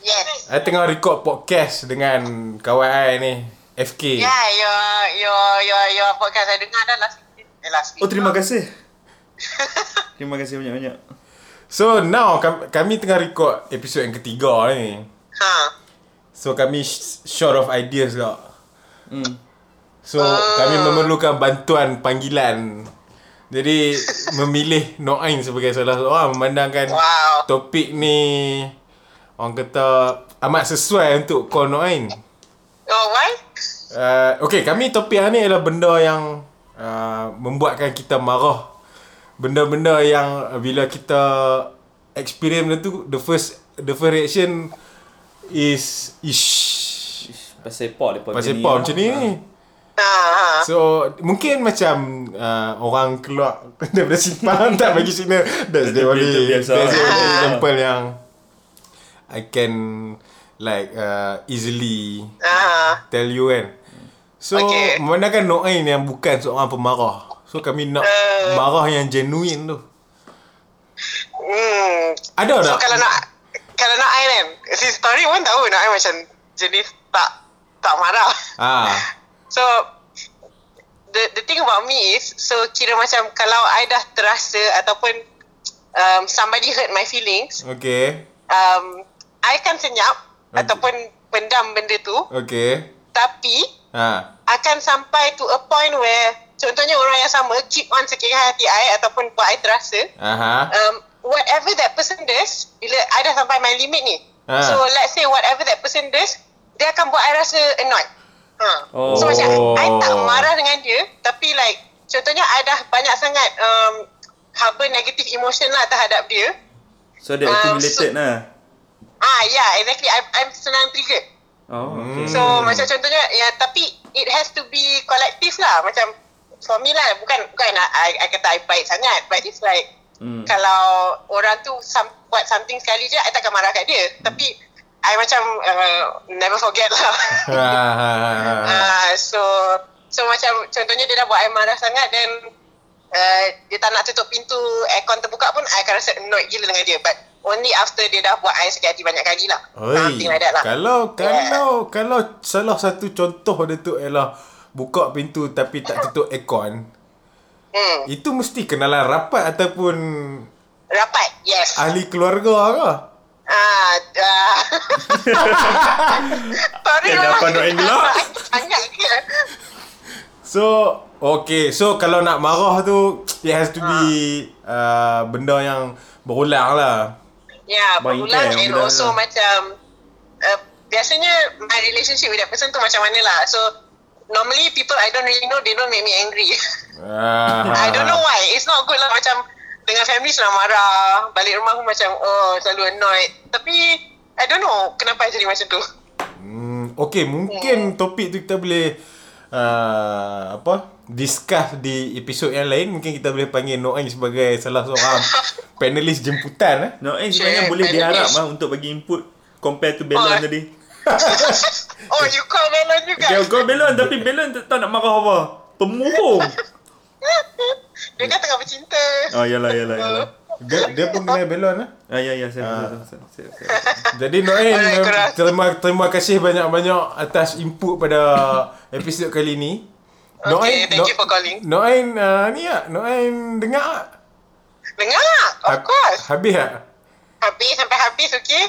Yes. Saya tengah record podcast dengan kawan saya ni, FK. Ya, yeah, your, your, your, your podcast saya dengar dah last week. Eh, last week. Oh, terima kasih. terima kasih banyak-banyak. So now kami, kami tengah record episod yang ketiga ni. Ha. So kami sh- short of ideas kak. Hmm. So kami memerlukan bantuan panggilan. Jadi memilih Noain sebagai salah seorang memandangkan Wow. topik ni orang kata amat sesuai untuk call Noain. Oh, why? Uh, okay, kami topik hari ni adalah benda yang uh, membuatkan kita marah. Benda-benda yang bila kita experience benda tu, the first the first reaction is ish. Pasal pot dia Pasal apa macam ni? Ha, ha. So, mungkin macam uh, orang keluar daripada simpang tak bagi signal. That's the only, that's the only Ah. example yang I can like uh, easily Ha. tell you kan. So, okay. Memandangkan Noain yang bukan seorang pemarah. So, kami nak Eh. marah yang genuine tu. Hmm. Ada So, tak? kalau nak, kalau nak I kan, si story pun tahu nak I macam jenis tak, tak marah. Ah, So the the thing about me is so kira macam kalau I dah terasa ataupun um, somebody hurt my feelings, okay. um, I kan senyap Okay. ataupun pendam benda tu Okay. tapi Ha. akan sampai to a point where contohnya orang yang sama keep on sakitkan hati I ataupun buat I terasa Aha. um, whatever that person does bila I dah sampai my limit ni Ah. so let's say whatever that person does dia akan buat I rasa annoyed ha. Oh. so macam I tak marah dengan dia tapi like contohnya I dah banyak sangat um, harbor negative emotion lah terhadap dia So dia Um, accumulated so- lah. Ah yeah exactly. I'm, I'm senang triggered. Oh, okay. So macam contohnya ya tapi it has to be collective lah. Macam for me lah bukan bukan I, I kata I baik sangat but it's like Hmm. kalau orang tu some, buat something sekali je I takkan marah kat dia. Tapi I macam uh, never forget lah. Ha, ha, ha, uh, so so macam contohnya dia dah buat I marah sangat then uh, dia tak nak tutup pintu aircon terbuka pun I akan rasa annoyed gila dengan dia. But only after dia dah buat I sakit hati banyak kali lah Oi, something like that lah Kalau kalau kalau salah satu contoh dia tu ialah buka pintu tapi tak tutup aircon, hmm. itu mesti kenalan rapat ataupun rapat yes ahli keluarga ke? Ah, dah. Eh, lah. dapat nak elok. Sangat ke? So Okay So kalau nak marah tu It has to be uh, Benda yang Berulang lah Ya, berulang and also lah. macam uh, biasanya my relationship with that person tu macam mana lah. So normally people I don't really know they don't make me angry. uh, I don't know why. It's not good lah macam dengan family senang marah. Balik rumah pun macam oh selalu annoyed. Tapi I don't know kenapa I jadi macam tu. Hmm, okay, mungkin topik tu kita boleh uh, apa? Discuss di episod yang lain. Mungkin kita boleh panggil Noain sebagai salah seorang panelis jemputan eh. No, eh sebenarnya boleh diharap lah untuk bagi input compare to Belon Oh. tadi. oh you call Melon juga. Okay, kau Belon tapi Belon tak tahu nak marah apa. Pemurung. Dia kan tengah bercinta. Oh, yalah, yalah, yalah. Dia, dia pun kena belon eh. Ah, ya, ya, saya, Ah. saya, saya, saya, saya. Jadi korang. terima terima kasih banyak-banyak atas input pada episod kali ni. Okay, thank you for calling. Noain uh, ni tak? Noain dengar tak? Dengar? Of Hab- course. Habis tak? Habis sampai habis okay?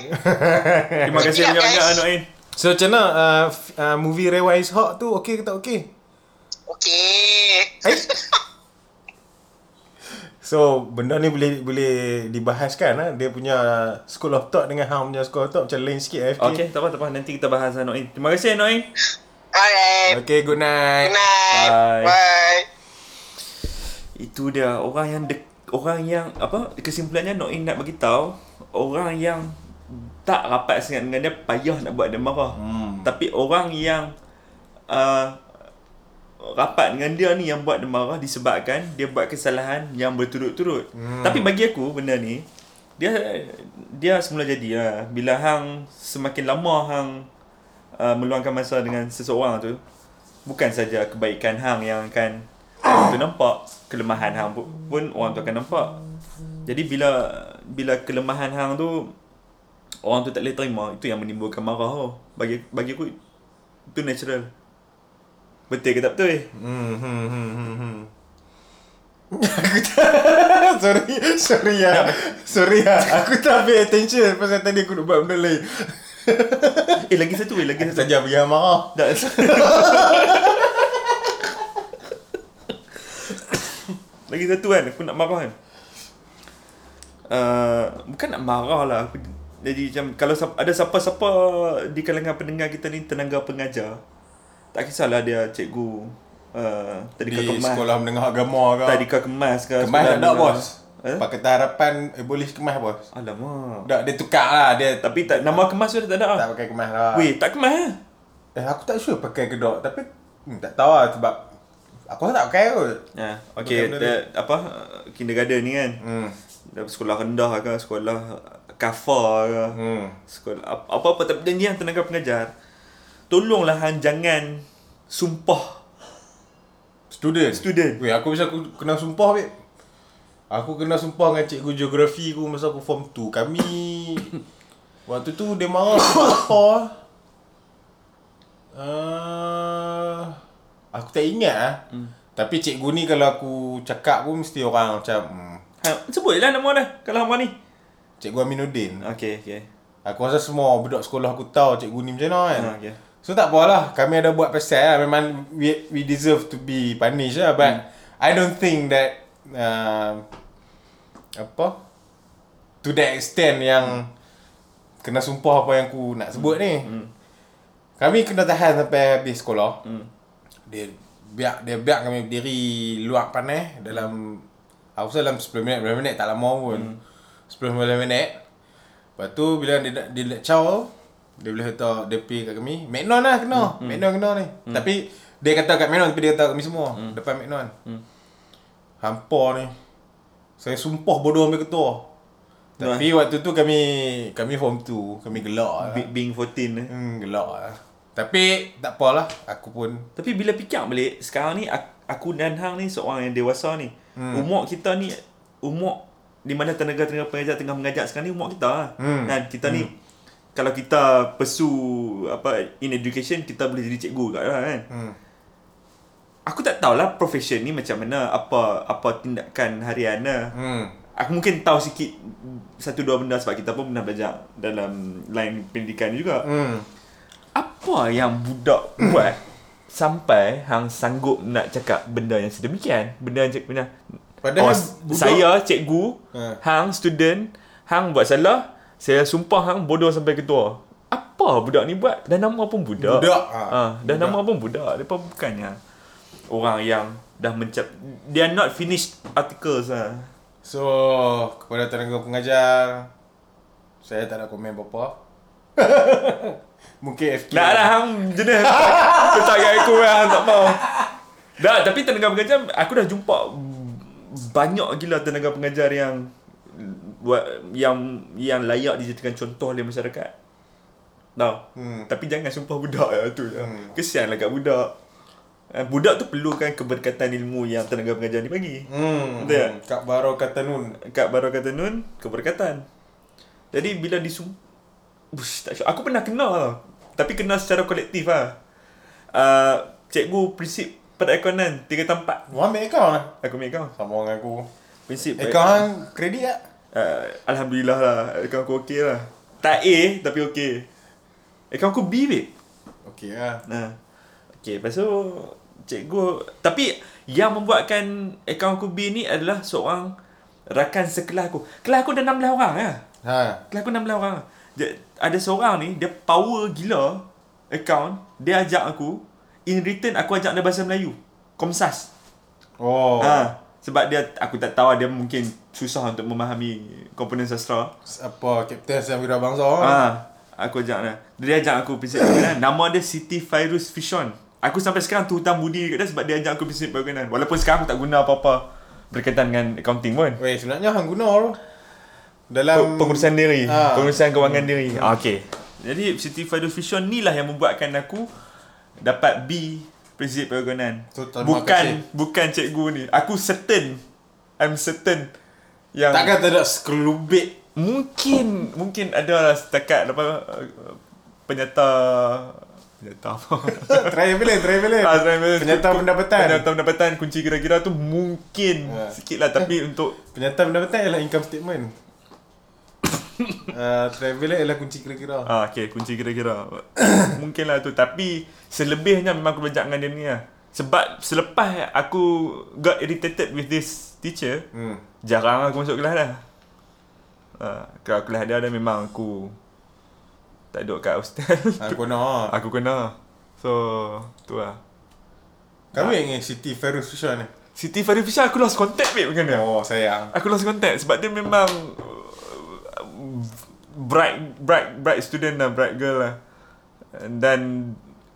Terima kasih banyak-banyak guys. Anak Ain. So macam mana uh, uh, movie Rewind Hawk tu okey ke tak okey? Okay. Hai. So benda ni boleh boleh dibahaskan lah. Dia punya School of Thought dengan Hang punya School of Thought macam lain sikit FK. Okay, tak apa, tak apa. Nanti kita bahas Ain. Terima kasih Ain. Alright. Okay, good night. Good night. Bye. Bye. Itu dia orang yang dek, orang yang apa kesimpulannya Noin nak bagi tahu orang yang tak rapat sangat dengan dia payah nak buat dia marah. Hmm. Tapi orang yang uh, rapat dengan dia ni yang buat dia marah disebabkan dia buat kesalahan yang berturut-turut. Hmm. Tapi bagi aku benda ni dia dia semula jadi lah. Bila hang semakin lama hang uh, meluangkan masa dengan seseorang tu bukan saja kebaikan hang yang akan orang tu nampak kelemahan hang pun, pun orang tu akan nampak. Jadi bila bila kelemahan hang tu orang tu tak boleh terima itu yang menimbulkan marah tu. Bagi bagi aku itu natural. Betul ke tak betul Hmm, hmm, hmm, hmm, hmm. aku tak sorry sorry ya sorry ya aku tak pay attention pasal tadi aku nak buat benda lain eh lagi satu eh lagi satu. saja bagi hang marah. Tak. Lagi satu kan? Aku nak marah kan? Uh, bukan nak marah lah. Aku jadi macam kalau ada siapa-siapa di kalangan pendengar kita ni tenaga pengajar tak kisahlah dia cikgu uh, tadika di kemas. sekolah menengah agama ke. Tadika kemas ke kemas tak ada bos eh? Pakatan Harapan abolish kemas bos. Alamak. Tak dia tukar lah dia tapi tak nama kemas dah tak ada tak pakai kemas lah. Weh tak kemas lah eh aku tak sure pakai ke tak tapi hmm, tak tahu lah sebab aku tak pakai kot. Ya, benda the, apa kindergarten ni kan. hmm. Dah sekolah rendah ke, sekolah kafar ke. hmm. Sekolah ap- apa-apa tapi dan yang tenaga pengajar. Tolonglah hang jangan sumpah Student? Student. Weh aku bisa aku kena sumpah weh Aku kena sumpah dengan cikgu geografi aku masa aku form 2 Kami Waktu tu dia marah sebab apa? Uh, Aku tak ingat lah hmm. Tapi cikgu ni kalau aku cakap pun mesti orang macam hmm, Ha, sebut lah nama dia kalau hang ni. Cikgu Aminuddin. Okay, okay. Aku rasa semua budak sekolah aku tahu cikgu ni macam mana kan? Ha, okay. So tak apalah. Kami ada buat pasal lah Memang we, we deserve to be punished lah But I don't think that uh, Apa To that extent yang Kena sumpah apa yang aku nak sebut ni Kami kena tahan sampai habis sekolah Dia biar dia biar kami berdiri luar panas dalam aku rasa dalam 10 minit 15 minit tak lama pun. 10 15 minit. Lepas tu bila dia dia nak caw dia boleh kata dia pergi kat kami. Magnon lah kena. Hmm. Magnon kena ni. Hmm. Tapi dia kata kat Magnon tapi dia kata kat kami semua hmm. depan Magnon. Hmm. Hampa ni. Saya sumpah bodoh ambil ketua. Tapi waktu tu kami kami form 2, kami gelak lah. Be- being 14 eh. Hmm, gelak lah. Tapi tak apalah, aku pun Tapi bila fikir balik, sekarang ni ak- aku dan hang ni seorang yang dewasa ni. Hmm. Umur kita ni umur di mana tenaga-tenaga pengajar tengah mengajar sekarang ni umur kita lah. Hmm. Kan kita ni kalau kita pursue apa in education kita boleh jadi cikgu kat lah kan. hmm. Aku tak tahulah profession ni macam mana apa apa tindakan harian lah. Hmm. Aku mungkin tahu sikit satu dua benda sebab kita pun pernah belajar dalam line pendidikan juga. Hmm. Apa yang budak buat sampai hang sanggup nak cakap benda yang sedemikian. Benda yang benda Padahal oh, budak- saya cikgu, Ha. hang student, hang buat salah, saya sumpah hang bodoh sampai ketua. Apa budak ni buat? Dan nama pun budak. Budak, ha. Ha, dan Budak. nama pun budak. Depa bukannya orang yang dah mencap they are not finished articles lah. So, kepada tenaga pengajar, saya tak nak komen apa-apa. Mungkin FK. Nak lah hang jenis Letak kat aku lah tak mau Dah tapi tenaga pengajar Aku dah jumpa Banyak gila tenaga pengajar yang buat yang yang layak dijadikan contoh oleh masyarakat. Tahu? Hmm. Tapi jangan sumpah budak lah tu. Hmm. Kesianlah kat budak. Eh, Budak tu perlukan keberkatan ilmu yang tenaga pengajar ni bagi. Hmm. Betul tak? Kak Baro kata nun. Kat baru kata Nun, keberkatan. Jadi bila disum... Ush, tak sure. Aku pernah kena tau. Tapi kena secara kolektif lah. Uh, cikgu prinsip perekonan 3 tempat. Mu ambil kau lah. Aku ambil kau. Sama dengan aku. Prinsip kau hang kredit tak? Uh, Alhamdulillah lah. Akaun aku okey lah. Tak A tapi okey. Akaun aku B babe. Okey lah. Nah. Okey, lepas tu cikgu tapi yang membuatkan akaun aku B ni adalah seorang rakan sekelas aku. Kelas aku ada 16 orang ya. Ha. Kelas aku 16 orang. Dia, ada seorang ni dia power gila account, dia ajak aku in return aku ajak dia bahasa Melayu. Komsas. Oh. Ha, sebab dia aku tak tahu dia mungkin susah untuk memahami komponen sastra. Apa Kapten Sam Wirabangsa? Ah, aku ajak dia. Dia ajak aku prinsip perkenalan. Nama dia Siti Fairuz Fishon. Aku sampai sekarang tu hutang budi dekat dia sebab dia ajak aku prinsip perkenalan. Walaupun sekarang aku tak guna apa-apa berkaitan dengan accounting pun. Weh, sebenarnya hang guna tu. Dalam Pengurusan diri, Ah. pengurusan kewangan diri. Ah, okey. Jadi Siti Fairuz Fishon ni lah yang membuatkan aku dapat B prinsip terima Bukan kasih. bukan cikgu ni. Aku certain I'm certain yang Takkan tak ada sekelubit Mungkin Mungkin ada lah setakat apa uh, Penyata Penyata apa Traveler, traveler. Ah, travel- Penyata pendapatan. Penyata pendapatan Kunci kira-kira tu Mungkin Ah. Sikit lah Tapi untuk Penyata pendapatan ialah income statement. uh, traveler ialah kunci kira-kira. ah, Okay kunci kira-kira Mungkin lah tu Tapi Selebihnya memang aku belajar dengan dia ni lah Sebab Selepas aku Got irritated with this teacher Hmm. Jarang aku masuk kelas dah uh, Kalau kelas dia dah memang aku Tak duduk kat hostel Aku nak. Aku kena So Tu lah Kami dengan Siti Ferus Fishon ni. Siti Farid Fisher aku lost contact babe dengan dia Oh, sayang. Aku lost contact sebab dia memang uh, Bright Bright bright student lah Bright girl lah Dan Dan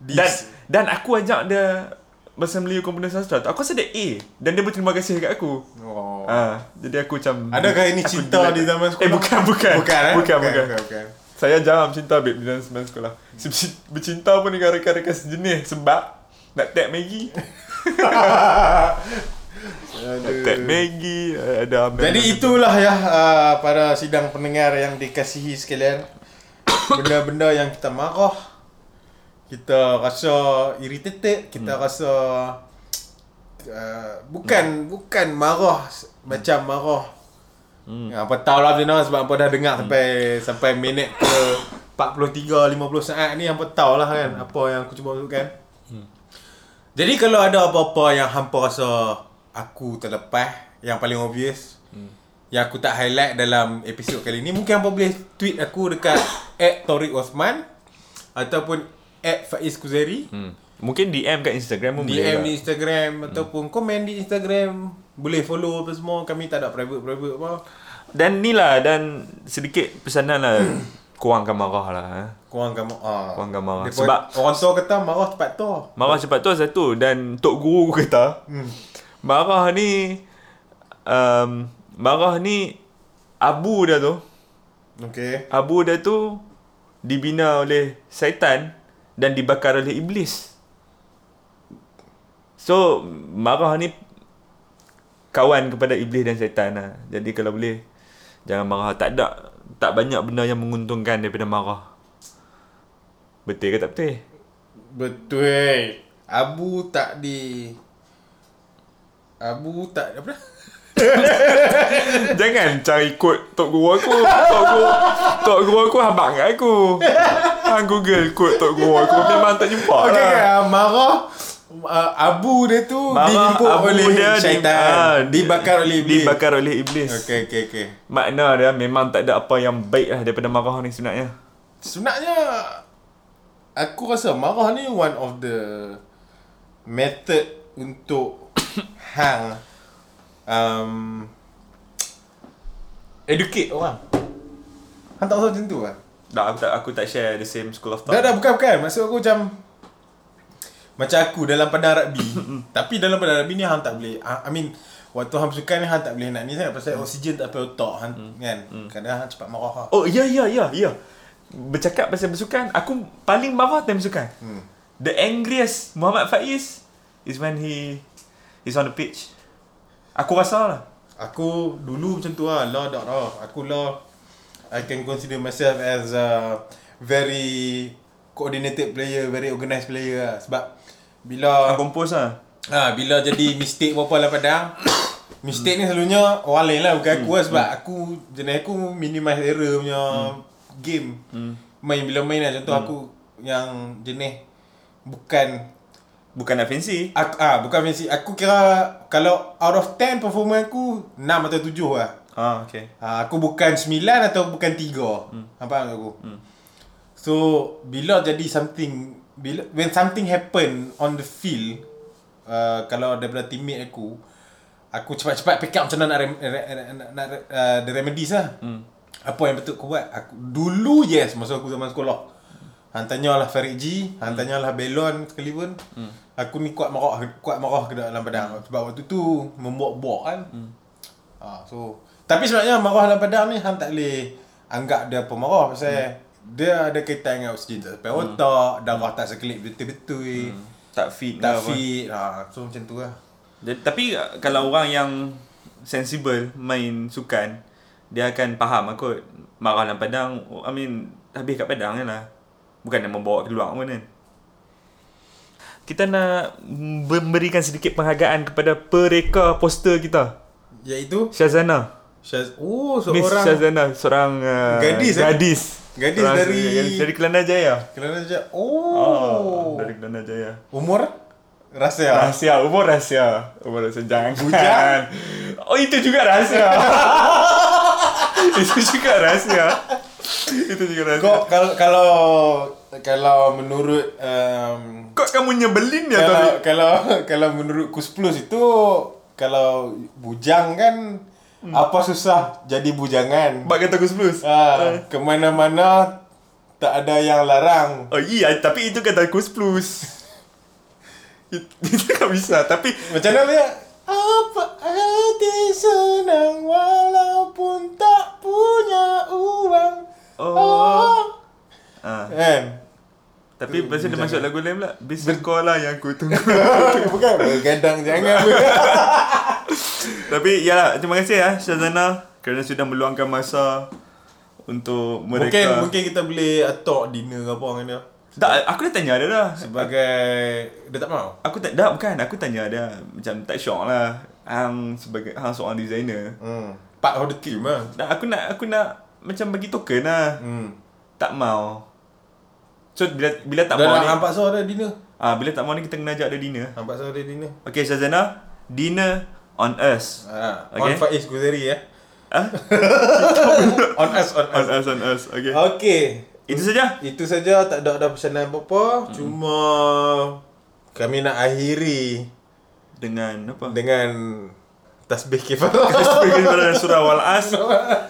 This- Dan aku ajak dia Bahasa Melayu Komponen Sastra tu Aku rasa dia A Dan dia berterima kasih kat aku Oh. Ah, Jadi aku macam Adakah ini cinta di zaman sekolah? Eh bukan bukan Bukan, eh? Bukan bukan, bukan, bukan. Saya jarang bercinta babe dalam zaman sekolah Berci- Bercinta pun dengan rekan-rekan sejenis Sebab Nak tag Maggie Nak tag Maggie Ada Jadi itulah ya uh, para sidang pendengar yang dikasihi sekalian. Benda-benda yang kita marah, kita rasa irritated, kita hmm. rasa uh, bukan bukan marah s- macam marah. Hmm. Ya, apa tahu lah Zina sebab apa dah dengar sampai sampai minit ke 43 50 saat ni apa tahu lah kan apa yang aku cuba masukkan. Jadi kalau ada apa-apa yang hampa rasa aku terlepas yang paling obvious hmm. yang aku tak highlight dalam episod kali ni mungkin hampa boleh tweet aku dekat @Taurik Osman ataupun @Faiz Kuzeri hmm. Mungkin DM kat Instagram pun boleh DM lah. di Instagram ataupun komen di Instagram boleh follow apa semua kami tak ada private-private apa. Dan ni lah Dan sedikit pesanan lah. Kurangkan marah lah eh. korang kamu ah. Kurangkan marah. Dia pun- Sebab- orang tua kata marah cepat tu. Marah cepat tu satu. Dan Tok Guru aku kata hmm. Marah ni um, Marah ni Abu dia tu. Okey. Abu dia tu Dibina oleh syaitan Dan dibakar oleh iblis. So Marah ni Kawan kepada iblis dan syaitan lah. Jadi kalau boleh Jangan marah. Tak ada Tak banyak benda yang menguntungkan Daripada marah. Betul ke tak betul? betul. Abu tak di Abu tak apa? Dah? Jangan cari kod Tok Guru aku. Tok Guru Tok Guru aku abang kat aku. Hang Google kod Tok Guru aku. Memang tak jumpa Okey, lah. okay, uh, marah uh, abu dia tu abu oleh dia di- syaitan. ah, dibakar oleh iblis. Dibakar oleh iblis. Okey okey okey. Makna dia memang tak ada apa yang baik lah daripada marah ni sebenarnya. Sebenarnya aku rasa marah ni one of the method untuk hang um, educate orang. Hang tak rasa macam tu kan? Tak, aku tak aku tak share the same school of thought. Dah dah bukan bukan. Maksud aku macam macam aku dalam padang rugby. tapi dalam padang rugby ni hang tak boleh I I mean waktu hang bersukan ni hang tak boleh nak ni sangat pasal oksigen tak sampai otak hang kan. Kadang hang cepat marah. Oh, ya ya ya ya. Bercakap pasal bersukan, aku paling marah time bersukan. Hmm. The angriest Muhammad Faiz is when he is on the pitch. Aku rasa lah. Aku dulu macam tu lah Law tak lah Aku law I can consider myself as a very coordinated player, very organised player lah. Sebab bila Aku compose lah. ha, bila jadi mistake apa-apa dalam padang, mistake ni selalunya orang lain lah bukan aku lah sebab aku jenis aku minimize error punya game. Main bila main lah contoh aku yang jenis bukan Bukan nak fancy. aku, ah bukan fancy aku kira kalau out of 10 performance aku 6 atau 7 lah. Ah, okay. Ha, aku bukan 9 atau bukan 3. Hmm. Faham tak aku? Hmm. So, bila jadi something bila when something happen on the field uh, kalau daripada teammate aku aku cepat-cepat pick up macam mana nak rem, re, nak, nak uh, the remedies lah. Hmm. Apa yang betul aku buat? Aku dulu yes masa aku zaman sekolah. Han tanyalah Farid G, Han tanyalah Belon sekali pun. Hmm. Aku ni kuat marah kuat marah ke dalam padang sebab waktu tu membuat-buat kan. Hmm. Ha, so tapi sebenarnya marah dalam padang ni hang tak boleh anggap dia pemarah pasal hmm. Dia ada kaitan dengan oksigen tak sampai otak, darah tak sekelip betul-betul. Hmm. Tak fit Tak fit. Ha, so macam tu lah. Jadi, tapi uh, kalau orang yang sensible main sukan, dia akan faham aku marah dalam padang, I mean habis kat padang kan lah. Bukan nak membawa keluar pun kan. Kita nak memberikan sedikit penghargaan kepada pereka poster kita. Iaitu Syazana. Syaz Oh, Miss seorang Syazana, seorang uh, Gadis, eh? Gadis. Seorang- dari- gadis dari Kelana Jaya. Kelana je. Oh, Oh. dari Kelana Jaya. Umur rahsia. Rahsia, umur rahsia. Umur rahsia jangan. Bujang? Oh, itu juga rahsia. itu juga rahsia. itu juga rahsia. Kau kalau kalau kalau menurut um, Kok kamu nyebelin ya kalau, tadi? kalau kalau menurut Kus Plus itu kalau bujang kan Hmm. apa susah jadi bujangan. Bak kata Gus Plus. Ah, kemana-mana tak ada yang larang. Oh iya, tapi itu kata Gus Plus. It- itu tak bisa, tapi Macam mana dia? Apa hati senang walaupun tak punya uang. Oh. ah, Kan? tapi pasal dia masuk lagu lain pula. Bisnes kau lah yang aku tunggu. Bukan bergadang jangan. Tapi yalah, terima kasih ya Syazana kerana sudah meluangkan masa untuk mereka. mungkin mungkin kita boleh atok dinner ke apa dengan dia. Tak, aku dah tanya dia dah. Sebagai dia tak mau. Aku tak dah bukan, aku tanya dia macam tak syok lah. Hang sebagai hang seorang designer. Hmm. Part of the team lah. Dah aku nak aku nak macam bagi token lah. Hmm. Tak mau. So bila bila tak Dah mau nak ni. nampak so ada dinner. Ah bila tak mau ni kita kena ajak dia dinner. Nampak so ada dinner. Okay Syazana, dinner on us. Ha, Okay. On Faiz Guzeri ya. Ah? on us on On us. us on us. Okay. Okay. Itu saja. Itu saja tak ada ada pesanan apa-apa. Cuma kami nak akhiri Dengan apa? dengan tasbih kifarah. Sebagai pada surah wal as.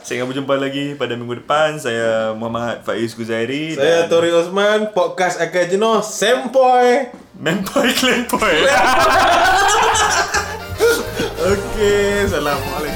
Saya akan berjumpa lagi pada minggu depan. Saya Muhammad Faiz Guzairi. Saya Tori Osman, podcast akan jenuh Sempoy. Mempoy Klempoy. Okay, Assalamualaikum.